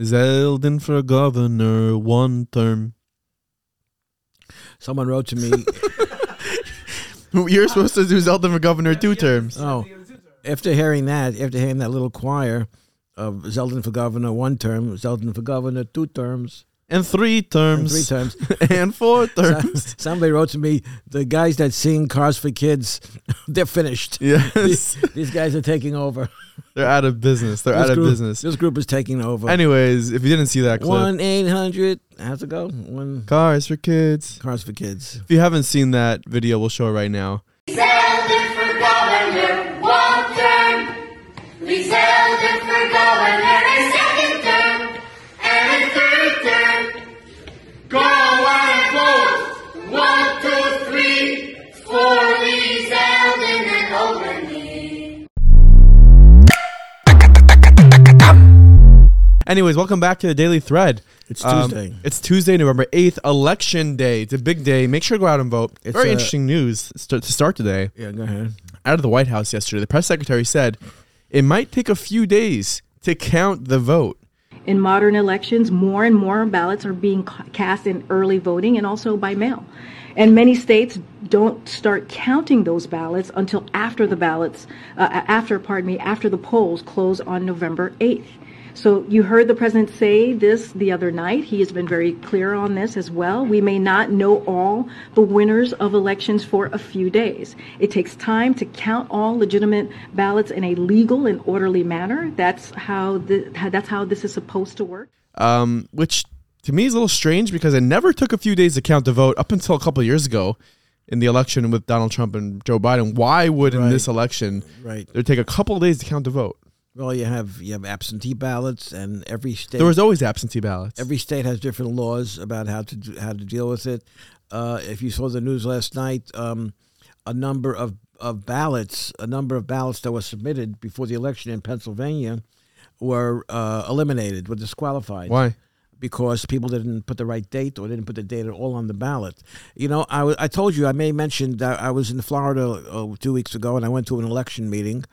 Zeldin for governor, one term. Someone wrote to me. You're supposed to do Zeldin for governor two terms. oh, after hearing that, after hearing that little choir of Zeldin for governor one term, Zeldin for governor two terms, And three and terms. three terms. and four terms. Somebody wrote to me, the guys that sing Cars for Kids, they're finished. yes. These guys are taking over. They're out of business. They're This out of group- business. This group is taking over. Anyways, if you didn't see that clip, One eight hundred. How's it go? One Cars for Kids. Cars for Kids. If you haven't seen that video, we'll show it right now. Anyways, welcome back to the Daily Thread. It's Um, Tuesday. it's Tuesday, November 8th, election day. It's a big day. Make sure to go out and vote. It's Very a- interesting news st- to start today. yeah, go ahead. Out of the White House yesterday, the press secretary said it might take a few days to count the vote. In modern elections, more and more ballots are being ca- cast in early voting and also by mail. And many states don't start counting those ballots until after the ballots, uh, after, pardon me, after the polls close on November 8th. So you heard the president say this the other night. He has been very clear on this as well. We may not know all the winners of elections for a few days. It takes time to count all legitimate ballots in a legal and orderly manner. That's how the, that's how this is supposed to work. um, which to me is a little strange because it never took a few days to count the vote up until a couple of years ago in the election with Donald Trump and Joe Biden. Why would in this election Right. it take a couple of days to count the vote? Well, you have you have absentee ballots, and every state There was always absentee ballots. every state has different laws about how to do, how to deal with it. Uh, if you saw the news last night, um, a number of, of ballots, a number of ballots that were submitted before the election in Pennsylvania were uh, eliminated, were disqualified. Why? because people didn't put the right date or didn't put the date at all on the ballot. You know, I, I told you, I may mention that I was in Florida uh, two weeks ago and I went to an election meeting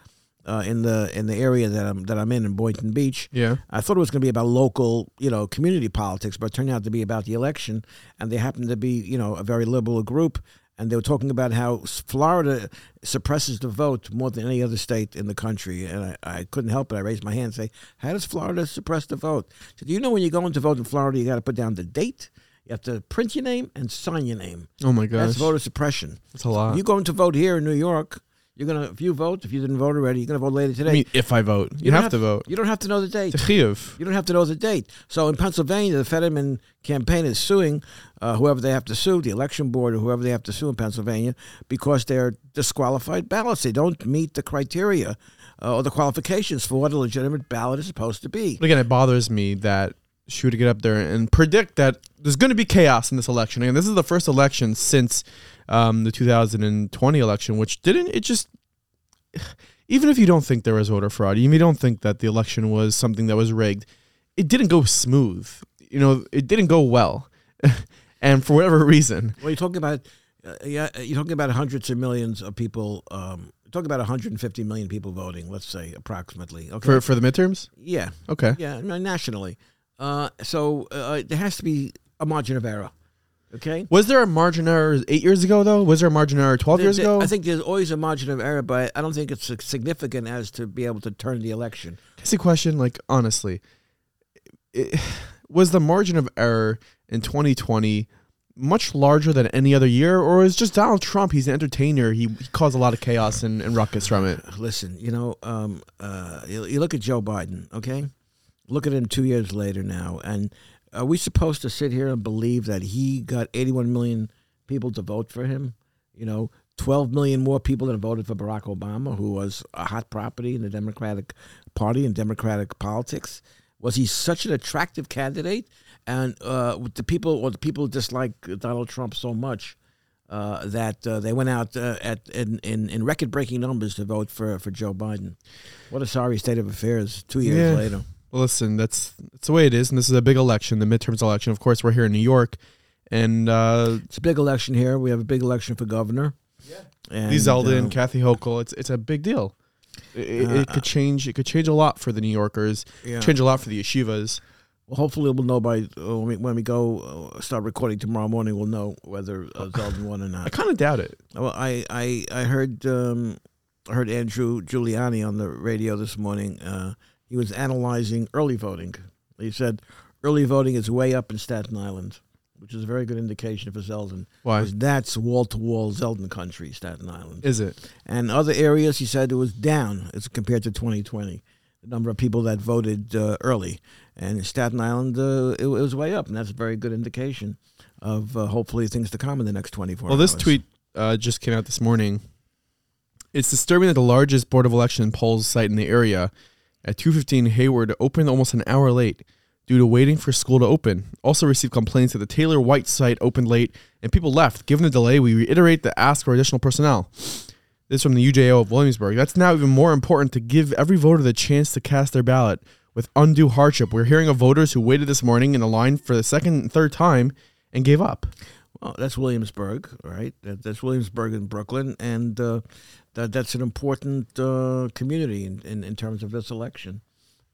uh, in the in the area that I'm that I'm in in Boynton Beach. Yeah. I thought it was going to be about local, you know, community politics, but it turned out to be about the election. And they happened to be, you know, a very liberal group. And they were talking about how Florida suppresses the vote more than any other state in the country. And I, I couldn't help it. I raised my hand and say, How does Florida suppress the vote? Said, Do you know when you're going to vote in Florida, you got to put down the date, you have to print your name and sign your name. Oh my God. That's voter suppression. That's a lot. You're going to vote here in New York. You're gonna if you vote, if you didn't vote already, you're gonna vote later today. I mean, if I vote, you, don't have, to vote. You don't have to know the date. Chiyuv. You don't have to know the date. So in Pennsylvania, the Fetterman campaign is suing uh, whoever they have to sue, the election board or whoever they have to sue in Pennsylvania, because they're disqualified ballots. They don't meet the criteria uh, or the qualifications for what a legitimate ballot is supposed to be. But again, it bothers me that she would get up there and predict that there's going to be chaos in this election. And this is the first election since um, the 2020 election, which didn't, it just, even if you don't think there was voter fraud, even if you don't think that the election was something that was rigged, it didn't go smooth. You know, it didn't go well. and for whatever reason, Well, you're talking about uh, yeah, you're talking about hundreds of millions of people. Um, talking about 150 million people voting. Let's say approximately. Okay. for, for the midterms, yeah. okay. Yeah. Nationally. Uh, so uh, there has to be a margin of error. Okay. Was there a margin error eight years ago, though? Was there a margin error 12 years There- there- ago? I think there's always a margin of error, but I don't think it's significant as to be able to turn the election. It's a question, like honestly, it, was the margin of error in 2020 much larger than any other year, or is just Donald Trump? He's an entertainer. He, he caused a lot of chaos and, and ruckus from it. Listen, you know, um, uh, you, you look at Joe Biden, okay? Look at him two years later now, and are we supposed to sit here and believe that he got 81 million people to vote for him? You know, 12 million more people that voted for Barack Obama, who was a hot property in the Democratic Party and Democratic politics. Was he such an attractive candidate? And uh, with the people, or the people dislike Donald Trump so much uh, that uh, they went out uh, at in, in, in record-breaking numbers to vote for, for Joe Biden. What a sorry state of affairs. Two years Yeah. later. Well, listen, that's that's the way it is, and this is a big election, the midterms election. Of course, we're here in New York, and uh, It's a big election here. We have a big election for governor. Yeah. and, Lee Zeldin, uh, Kathy Hochul, it's it's a big deal. It, Uh, it could change. It could change a lot for the New Yorkers. yeah. Change a lot for the yeshivas. Well, hopefully we'll know by uh, when, we, when we go uh, start recording tomorrow morning. We'll know whether uh, Zeldin won or not. I kind of doubt it. Well, I I I heard um, I heard Andrew Giuliani on the radio this morning. He was analyzing early voting. He said early voting is way up in Staten Island, which is a very good indication for Zeldin. Why? That's wall to wall Zeldin country, Staten Island. Is it? And other areas, he said it was down as compared to 2020. The number of people that voted uh, early, and in Staten Island, uh, it, it was way up, and that's a very good indication of uh, hopefully things to come in the next 24 Well, this tweet uh, just came out this morning. It's disturbing that the largest Board of Election polls site in the area at 215 Heyward opened almost an hour late due to waiting for school to open. Also received complaints that the Taylor White site opened late and people left. Given the delay, we reiterate the ask for additional personnel. This from the UJO of Williamsburg. That's now even more important to give every voter the chance to cast their ballot with undue hardship. We're hearing of voters who waited this morning in a line for the second and third time and gave up. Well, that's Williamsburg, right? That, that's Williamsburg in Brooklyn, and uh, that that's an important uh, community in, in, in terms of this election.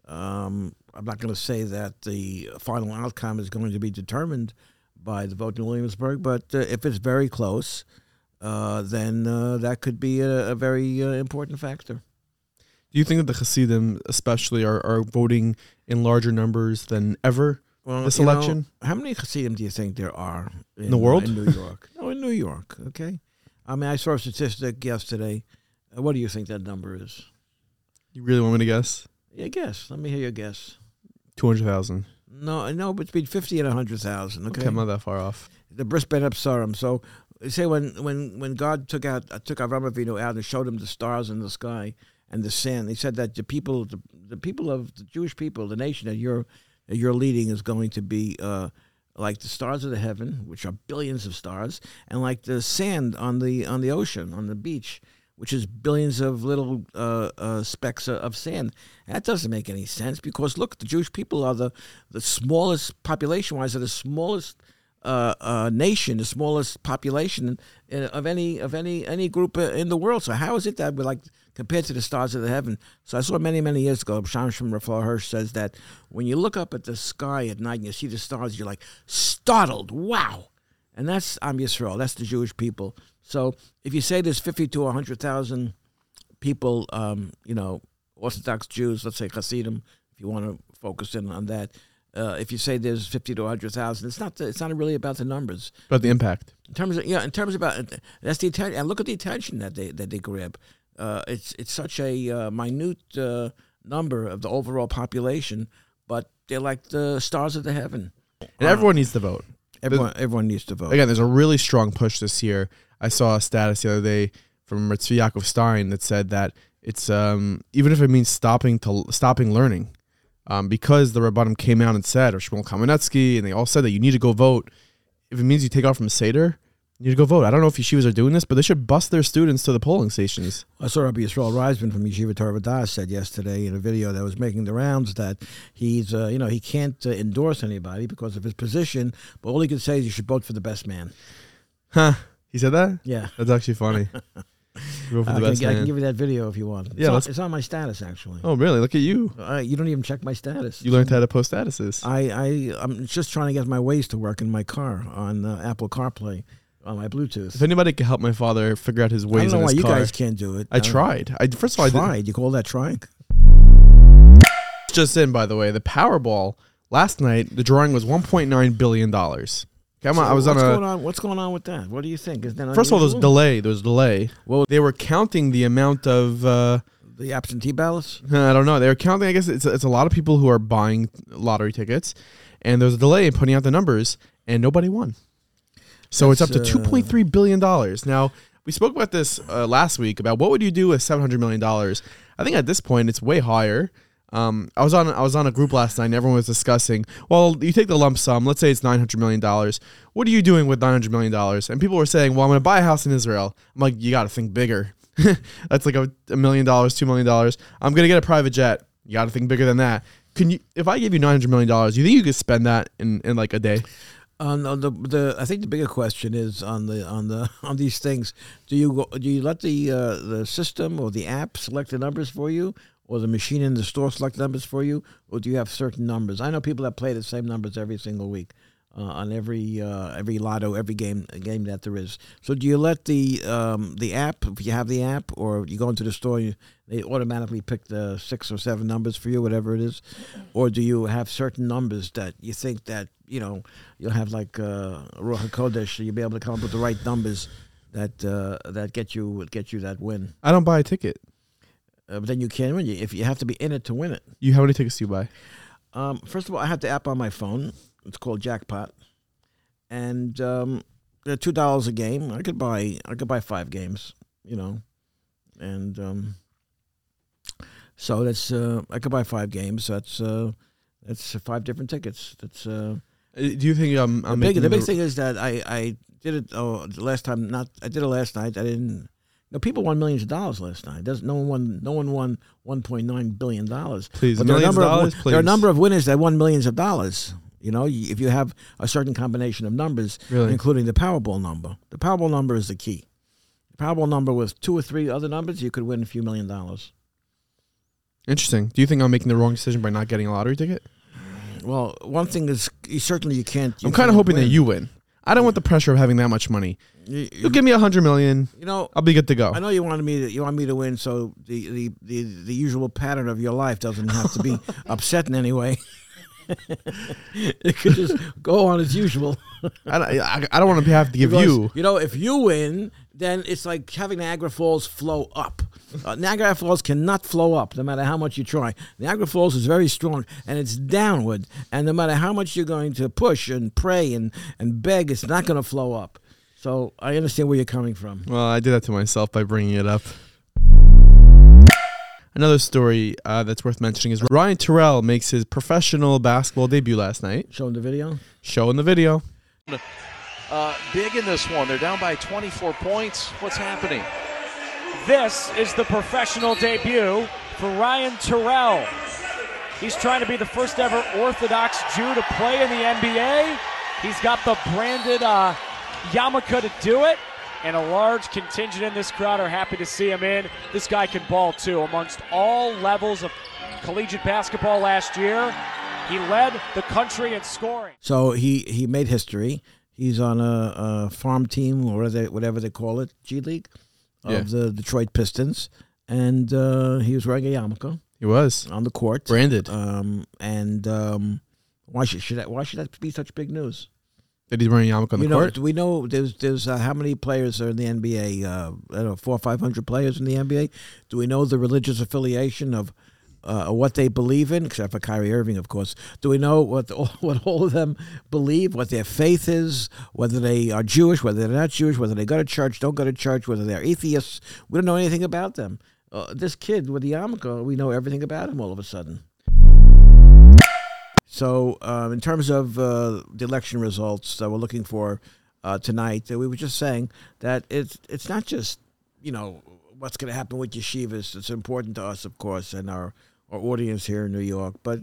Um, I'm not going to say that the final outcome is going to be determined by the vote in Williamsburg, but uh, if it's very close, uh, then uh, that could be a, a very uh, important factor. Do you think that the Hasidim, especially, are, are voting in larger numbers than ever Well, this you know, election? how many Hasidim do you think there are in the world? In New York? no, in New York. Okay. I mean, I saw a statistic yesterday. Uh, what do you think that number is? You really want me to guess? Yeah, guess. Let me hear your guess. 200,000. No, no, between fifty and hundred thousand. Okay, Okay, I'm not that far off. the bris ben Absarim. So, you say when when when God took out uh, took Avram Avinu out and showed him the stars in the sky and the sand, he said that the people the, the people of the Jewish people, the nation that you're you're leading, is going to be uh, like the stars of the heaven, which are billions of stars, and like the sand on the on the ocean on the beach. Which is billions of little uh, uh, specks of sand. That doesn't make any sense because look, the Jewish people are the, the smallest population wise, are the smallest uh, uh, nation, the smallest population of any of any any group in the world. So how is it that we're like compared to the stars of the heaven? So I saw many many years ago. Shimshon Rafael Hirsch says that when you look up at the sky at night and you see the stars, you're like startled. Wow, and that's Am Yisrael. That's the Jewish people. So if you say there's fifty to hundred thousand people, um, you know, Orthodox Jews, let's say Hasidim, if you want to focus in on that. Uh, if you say there's fifty to hundred thousand, it's not. The, it's not really about the numbers. But the impact. In terms of yeah, in terms about that's the attention. And look at the attention that they that they grab. Uh, it's it's such a uh, minute uh, number of the overall population, but they're like the stars of the heaven. And everyone needs to vote. Everyone everyone needs to vote. Again, there's a really strong push this year. I saw a status the other day from Tzvi Yaakov Stein that said that it's um, even if it means stopping to stopping learning, um, because the Rabbanim came out and said, or Shmuel Kamenetsky, and they all said that you need to go vote. If it means you take off from Seder, you need to go vote. I don't know if yeshivas are doing this, but they should bust their students to the polling stations. I saw Rabbi Yisrael Reisman from Yeshiva Torah said yesterday in a video that was making the rounds that he's, uh, you know, he can't uh, endorse anybody because of his position, but all he can say is you should vote for the best man. Huh? He said that. Yeah. That's actually funny. Go for I the can, best I can man. give you that video if you want. It's Yeah, on, let's- it's on my status actually. Oh, really? Look at you. Uh, you don't even check my status. You learned how to post statuses. I, I I'm just trying to get my ways to work in my car on uh, Apple CarPlay on my Bluetooth. If anybody could help my father figure out his I ways don't know in why his you car, guys can't do it. I don't- tried. I first of all, I did, tried. You call that trying? just in by the way, the Powerball last night. The drawing was 1.9 billion dollars. Come on, So I was on what's a. going on? What's going on with that? What do you think? Is that First of all, there's delay. There was delay. Well- they were counting the amount of. Uh, the absentee ballots. I don't know. They were counting. I guess it's it's a lot of people who are buying lottery tickets, and there was a delay in putting out the numbers, and nobody won. So it's up That's, to uh, 2.3 billion dollars. Now we spoke about this uh, last week about what would you do with 700 million dollars. I think at this point it's way higher. Um, I was on I was on a group last night. and Everyone was discussing. Well, you take the lump sum. Let's say it's 900 million dollars. What are you doing with 900 million dollars? And people were saying, "Well, I'm going to buy a house in Israel." I'm like, "You got to think bigger. That's like a, a million dollars, two million dollars. I'm going to get a private jet. You got to think bigger than that." Can you? If I gave you 900 million dollars, you think you could spend that in, in like a day? The, the the I think the bigger question is on the on the on these things. Do you go, do you let the uh, the system or the app select the numbers for you, or the machine in the store select numbers for you, or do you have certain numbers? I know people that play the same numbers every single week uh, on every uh, every lotto, every game game that there is. So do you let the um, the app, if you have the app, or you go into the store, you, they automatically pick the six or seven numbers for you, whatever it is, or do you have certain numbers that you think that you know you'll have like uh, Ruach Hakodesh, you'll be able to come up with the right numbers that uh, that get you get you that win. I don't buy a ticket. Uh, but then you can't win. You if you have to be in it to win it. You how many tickets do you buy? Um, first of all, I have the app on my phone. It's called Jackpot, and um, they're two dollars a game. I could buy I could buy five games, you know, and um, so that's uh, I could buy five games. That's uh, that's five different tickets. That's uh, Uh, Do you think um, the I'm big the big thing is that I I did it oh the last time not I did it last night. I didn't. No, people won millions of dollars last night. Doesn't no one won? No one won one point nine billion dollars. Please, But there are a millions of number dollars, of there are a number of winners that won millions of dollars. You know, if you have a certain combination of numbers, Really? including the Powerball number. The Powerball number is the key. The Powerball number with two or three other numbers, you could win a few million dollars. Interesting. Do you think I'm making the wrong decision by not getting a lottery ticket? Well, one thing is you certainly you can't. You I'm kind of hoping that you win. I don't want the pressure of having that much money. You, You give me a hundred million, you know, I'll be good to go. I know you wanted me to you want me to win, so the, the, the, the usual pattern of your life doesn't have to be upset in any way. it could just go on as usual. I, don't- I, I don't want to have to give Because, you. you know, if you win, then it's like having Niagara Falls flow up. Uh, Niagara Falls cannot flow up, no matter how much you try. Niagara Falls is very strong, and it's downward. And no matter how much you're going to push and pray and, and beg, it's not going to flow up. So I understand where you're coming from. Well, I did that to myself by bringing it up. Another story uh, that's worth mentioning is Ryan Turell makes his professional basketball debut last night. Showing the video. Show in the video. uh, big in this one. They're down by 24 points. What's happening? This is the professional debut for Ryan Turell. He's trying to be the first ever Orthodox Jew to play in the NBA. He's got the branded uh, yarmulke to do it, and a large contingent in this crowd are happy to see him in. This guy can ball too. Amongst all levels of collegiate basketball last year, he led the country in scoring. So he, he made history. He's on a, a farm team or whatever they, whatever they call it, G League, of Yeah. the Detroit Pistons. And uh, he was wearing a yarmulke He was on the court. branded. Um, and um, why should, should that, why should that be such big news? that he's wearing a yarmulke on the know, court. we know there's there's uh, how many players are in the NBA? Uh, I don't know, four or five hundred players in the NBA. Do we know the religious affiliation of uh, what they believe in, except for Kyrie Irving, of course? Do we know what what all of them believe, what their faith is, whether they are Jewish, whether they're not Jewish, whether they go to church, don't go to church, whether they're atheists? We don't know anything about them. Uh, this kid with the yarmulke, we know everything about him all of a sudden. So, um, in terms of uh, the election results that we're looking for uh, tonight, we were just saying that it's it's not just you know what's going to happen with yeshivas. It's important to us, of course, and our our audience here in New York, but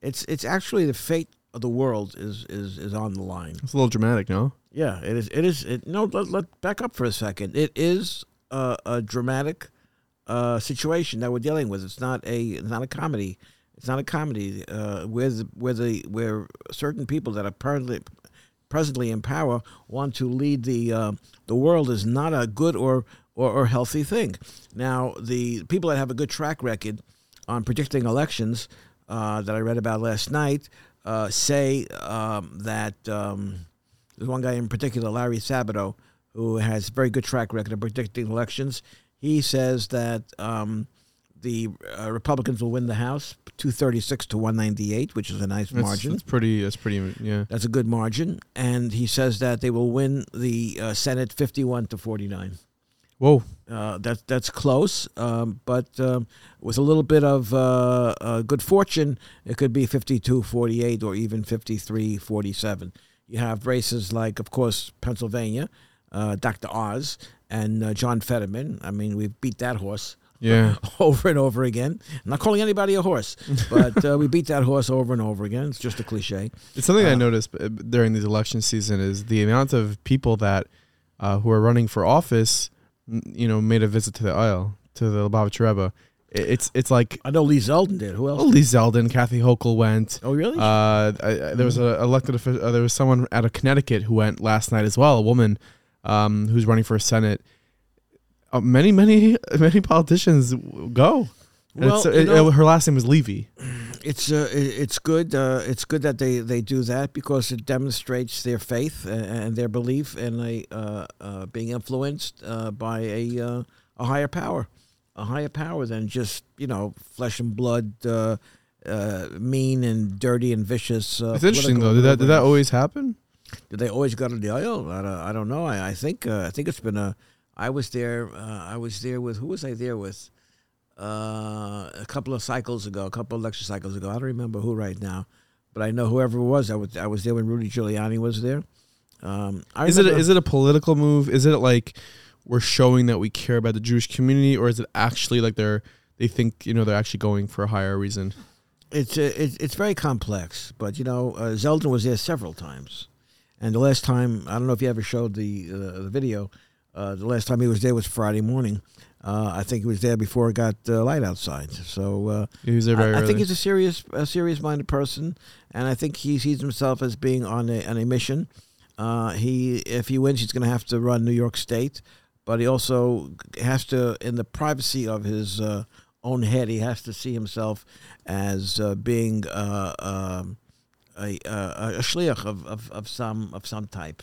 it's it's actually the fate of the world is is is on the line. It's a little dramatic, no? Yeah, it is. It is. It, no, let, let back up for a second. It is a, a dramatic uh, situation that we're dealing with. It's not a. It's not a comedy. It's not a comedy. Uh, where the where the where certain people that are presently presently in power want to lead the uh, the world is not a good or, or or healthy thing. Now, the people that have a good track record on predicting elections uh, that I read about last night uh, say um, that. Um, there's one guy in particular, Larry Sabato, who has a very good track record of predicting elections. He says that um, the uh, Republicans will win the House, 236 to 198, which is a nice That's, margin. That's pretty. That's pretty. Yeah. That's a good margin. And he says that they will win the uh, Senate 51 to 49. Whoa. Uh, that that's close, um, but um, with a little bit of uh, uh, good fortune, it could be 52-48 or even 53-47. You have races like, of course, Pennsylvania, uh, Dr. Oz, and uh, John Fetterman. I mean, we've beat that horse Yeah. over and over again. I'm not calling anybody a horse, but uh, we beat that horse over and over again. It's just a cliche. It's something I Uh, noticed uh, during these election season is the amount of people that uh, who are running for office, you know, made a visit to the Ohel to the Lubavitch Rebbe, It- It's it's like I know Lee Zeldin did. Who else? oh, Lee Zeldin, Kathy Hochul went. Oh, really? Uh, I, I, there was a elected official. Uh, there was someone out of Connecticut who went last night as well. A woman um, who's running for a Senate. Uh, many, many, many politicians go. Well, you know- her last name was Levy. It's uh, it's good. Uh, it's good that they, they do that because it demonstrates their faith and, and their belief in a uh, uh, being influenced uh, by a uh, a higher power, a higher power than just you know flesh and blood, uh, uh, mean and dirty and vicious. Uh, It's interesting though. Did that did that always happen? Did they always go to the Ohel? I don't, I don't know. I, I think uh, I think it's been a. I was there. Uh, I was there with who was I there with? Uh, a couple of cycles ago, a couple of lecture cycles ago. I don't remember who right now, but I know whoever it was. I was I was there when Rudy Giuliani was there. Um, I Is it a, is it a political move? Is it like we're showing that we care about the Jewish community, or is it actually like they're they think you know they're actually going for a higher reason? It's uh, it's it's very complex, but you know, uh, Zeldin was there several times, and the last time I don't know if you ever showed the uh, the video. Uh, the last time he was there was Friday morning. Uh, I think he was there before it got uh, light outside. So uh, He was there very I, I think he's a serious a serious minded person, and I think he sees himself as being on a on a mission. Uh, he if he wins, he's going to have to run New York State, but he also has to, in the privacy of his uh, own head, he has to see himself as uh, being uh, um, a, a a shliach of, of, of some of some type,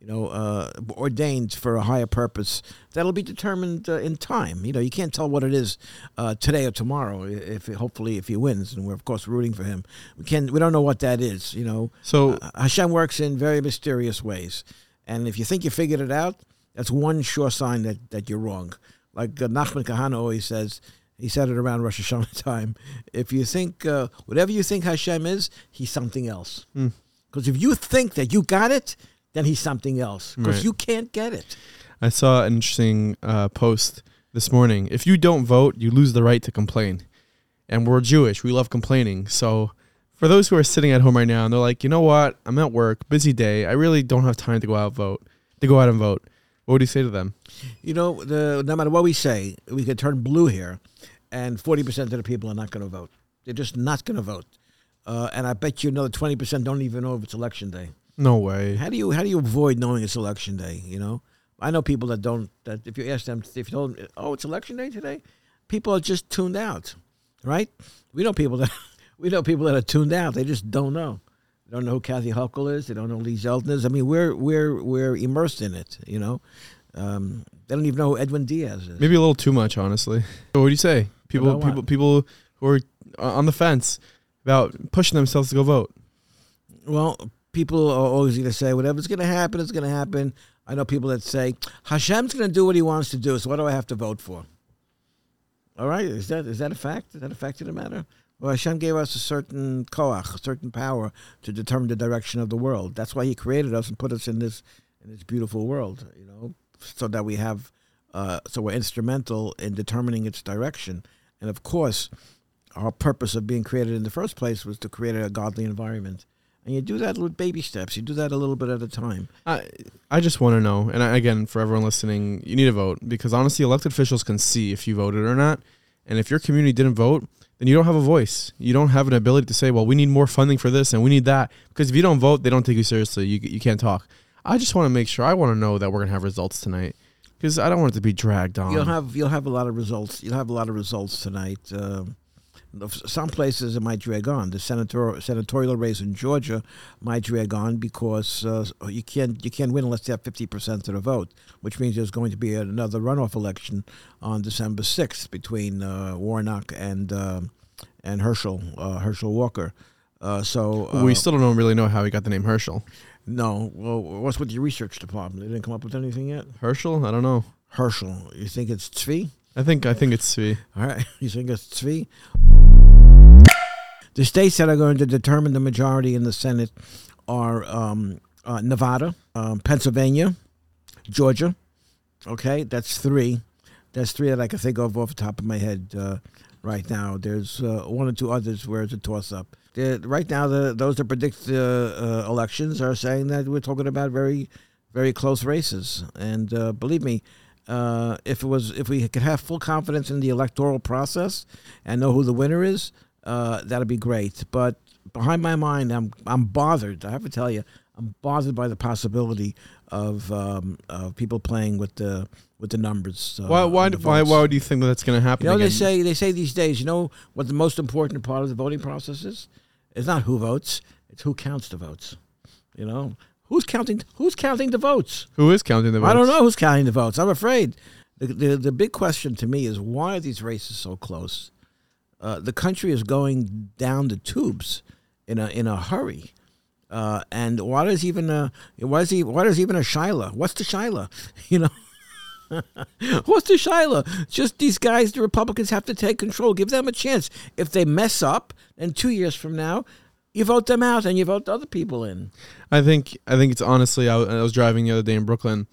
you know, uh, ordained for a higher purpose that'll be determined uh, in time. You know, you can't tell what it is uh, today or tomorrow. If hopefully if he wins, and we're of course rooting for him, we can we don't know what that is. You know, so uh, Hashem works in very mysterious ways, and if you think you figured it out, that's one sure sign that, that you're wrong. Like uh, Nachman Kahana always says, he said it around Rosh Hashanah time. If you think uh, whatever you think Hashem is, he's something else. Hmm. Because if you think that you got it, then he's something else. Because Right. you can't get it. I saw an interesting uh, post this morning. If you don't vote, you lose the right to complain. And we're Jewish. We love complaining. So for those who are sitting at home right now and they're like, you know what? I'm at work, busy day. I really don't have time to go out vote. To go out and vote. What would you say to them? You know, the, no matter what we say, we could turn blue here, and 40% of the people are not going to vote. They're just not going to vote. Uh, and I bet you another 20% don't even know if it's election day. No way. How do you how do you avoid knowing it's election day? You know, I know people that don't. That if you ask them, if you told them, oh, it's election day today, people are just tuned out, right? We know people that we know people that are tuned out. They just don't know. They don't know who Kathy Hochul is. They don't know who Lee Zeldin is. I mean, we're we're we're immersed in it. You know, um, they don't even know who Edwin Diaz is. Maybe a little too much, honestly. But What do you say? People, what? people, people who are on the fence about pushing themselves to go vote. Well, people are always going to say whatever's going to happen is going to happen. I know people that say Hashem's going to do what He wants to do. So what do I have to vote for? All right, is that is that a fact? Is that a fact of the matter? Well, Hashem gave us a certain koach, a certain power to determine the direction of the world. That's why He created us and put us in this in this beautiful world. You know, so that we have, uh, so we're instrumental in determining its direction. And of course, our purpose of being created in the first place was to create a godly environment. And you do that with baby steps. You do that a little bit at a time. I I just want to know, and I, again, for everyone listening, you need to vote because honestly, elected officials can see if you voted or not. And if your community didn't vote, then you don't have a voice. You don't have an ability to say, "Well, we need more funding for this and we need that." Because if you don't vote, they don't take you seriously. You you can't talk. I just want to make sure. I want to know that we're gonna have results tonight because I don't want it to be dragged on. You'll have you'll have a lot of results. You'll have a lot of results tonight. Um, some places it might drag on. The senator, senatorial race in Georgia might drag on because uh, you can't you can't win unless you have fifty percent of the vote, which means there's going to be another runoff election on December sixth between uh, Warnock and uh, and Herschel uh, Herschel Walker. Uh, so uh, we still don't really know how he got the name Herschel. no. Well, what's with your research department? They didn't come up with anything yet. Herschel? I don't know. Herschel, you think it's Tzvi? I think I think it's three. All right, you think it's three? The states that are going to determine the majority in the Senate are um, uh, Nevada, um, Pennsylvania, Georgia. Okay, that's three. That's three that I can think of off the top of my head uh, right now. There's uh, one or two others where it's a toss-up. Right now, the, those that predict uh, elections are saying that we're talking about very, very close races. And uh, believe me, Uh, if it was, if we could have full confidence in the electoral process and know who the winner is, uh, that'd be great. But behind my mind, I'm I'm bothered. I have to tell you, I'm bothered by the possibility of um, of people playing with the with the numbers. Uh, Why? Why? the Why? Why do you think that's going to happen? You know, they say they say these days. You know what the most important part of the voting process is? It's not who votes; it's who counts the votes. You know, who's counting? Who's counting the votes? Who is counting the votes? I don't know who's counting the votes. I'm afraid. The, the, the big question to me is why are these races so close? Uh, the country is going down the tubes in a in a hurry. Uh, and why does even a why does he why does even a Shiloh? What's the Shiloh? You know, what's the Shiloh? Just these guys, the Republicans have to take control. Give them a chance. If they mess up, then two years from now, you vote them out and you vote other people in. I think I think it's honestly. I, I was driving the other day in Brooklyn,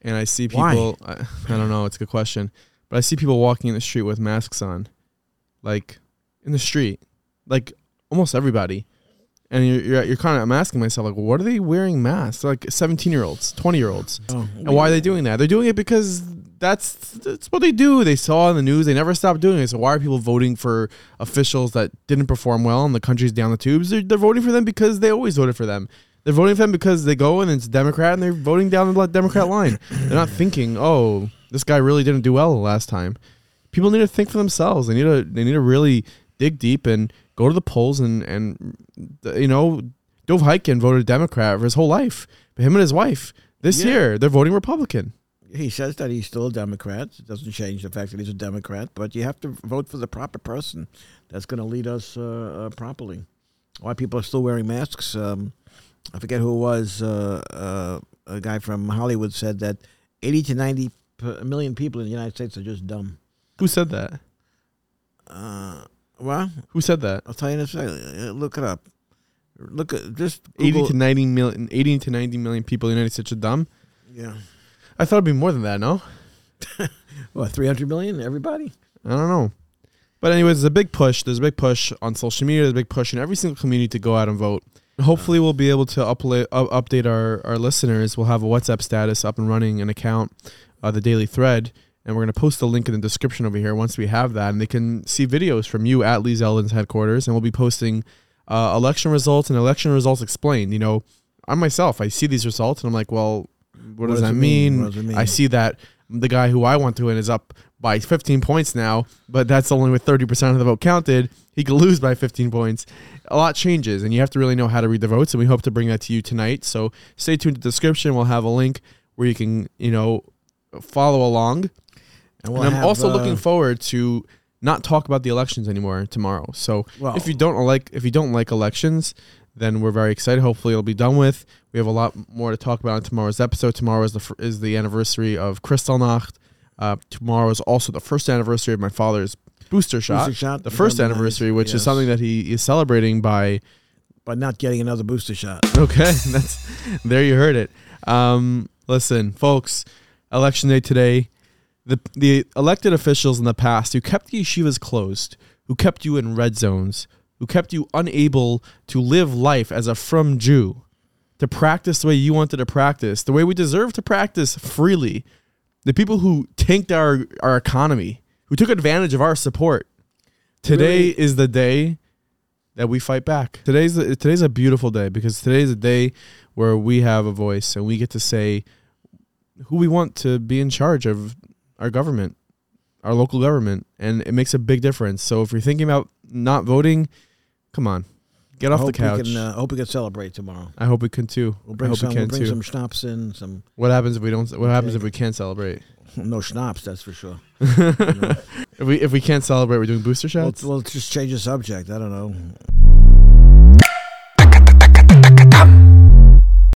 and I see people. I, I don't know. It's a good question, but I see people walking in the street with masks on, like in the street, like almost everybody. And you're you're, you're kind of. I'm asking myself like, what are they wearing masks? They're like 17 year olds, 20 year olds. And why are they doing that? They're doing it because that's that's what they do. They saw in the news. They never stopped doing it. So why are people voting for officials that didn't perform well and the country's down the tubes? They're, they're voting for them because they always voted for them. They're voting for them because they go and it's Democrat and they're voting down the Democrat line. They're not thinking, oh, this guy really didn't do well last time. People need to think for themselves. They need to they need to really dig deep and go to the polls and and you know Dov Hikind voted Democrat for his whole life. But him and his wife this Yeah. year they're voting Republican. He says that he's still a Democrat. It doesn't change the fact that he's a Democrat, but you have to vote for the proper person that's going to lead us uh, uh, properly. Why people are still wearing masks? Um, I forget who it was. Uh, uh, a guy from Hollywood said that 80 to 90 million people in the United States are just dumb. Who said that? Well, Who said that? I'll tell you in a second. Uh, Look it up. Look at just 80 to 90 million 80 to 90 million people in the United States are dumb. yeah. I thought it'd be more than that, no? What 300 million? Everybody? I don't know. But anyways, there's a big push. There's a big push on social media. There's a big push in every single community to go out and vote. Hopefully, we'll be able to upla- up- update our, our listeners. We'll have a WhatsApp status up and running, an account, uh, the Daily Thread, and we're going to post the link in the description over here once we have that. And they can see videos from you at Lee Zeldin's headquarters, and we'll be posting uh, election results and election results explained. You know, I myself, I see these results, and I'm like, well, what, does, that it mean? What does mean? I see that the guy who I want to win is up by 15 points now, but that's only with 30% of the vote counted. He could lose by 15 points. A lot changes, and you have to really know how to read the votes, and we hope to bring that to you tonight. So stay tuned to the description. We'll have a link where you can, you know, follow along. And, we'll and I'm have, also uh, looking forward to not talk about the elections anymore tomorrow. So Well- if you don't like if you don't like elections, then we're very excited. Hopefully, it'll be done with. We have a lot more to talk about in tomorrow's episode. Tomorrow is the is the anniversary of Kristallnacht. Uh, tomorrow is also the first anniversary of my father's booster shot. Booster shot, the first anniversary, 9th, which is something that he is celebrating by. But not getting another booster shot. Okay, that's there. You heard it. Um, listen, folks. Election day today. The the elected officials in the past who kept the yeshivas closed, who kept you in red zones, who kept you unable to live life as a frum Jew, to practice the way you wanted to practice, the way we deserve to practice freely. The people who tanked our our economy, who took advantage of our support. Today Really? is the day that we fight back. Today's a, today's a beautiful day because today's a day where we have a voice and we get to say who we want to be in charge of our government, our local government, and it makes a big difference. So if you're thinking about not voting, come on, get off I the couch. We can, uh, hope we can celebrate tomorrow. I hope we can too. We'll I bring hope some. we We'll bring too. some schnapps in. Some what happens if we don't? What happens if we can't celebrate? no schnapps. That's for sure. If we if we can't celebrate, we're doing booster We'll, shots. we'll just change the subject. I don't know.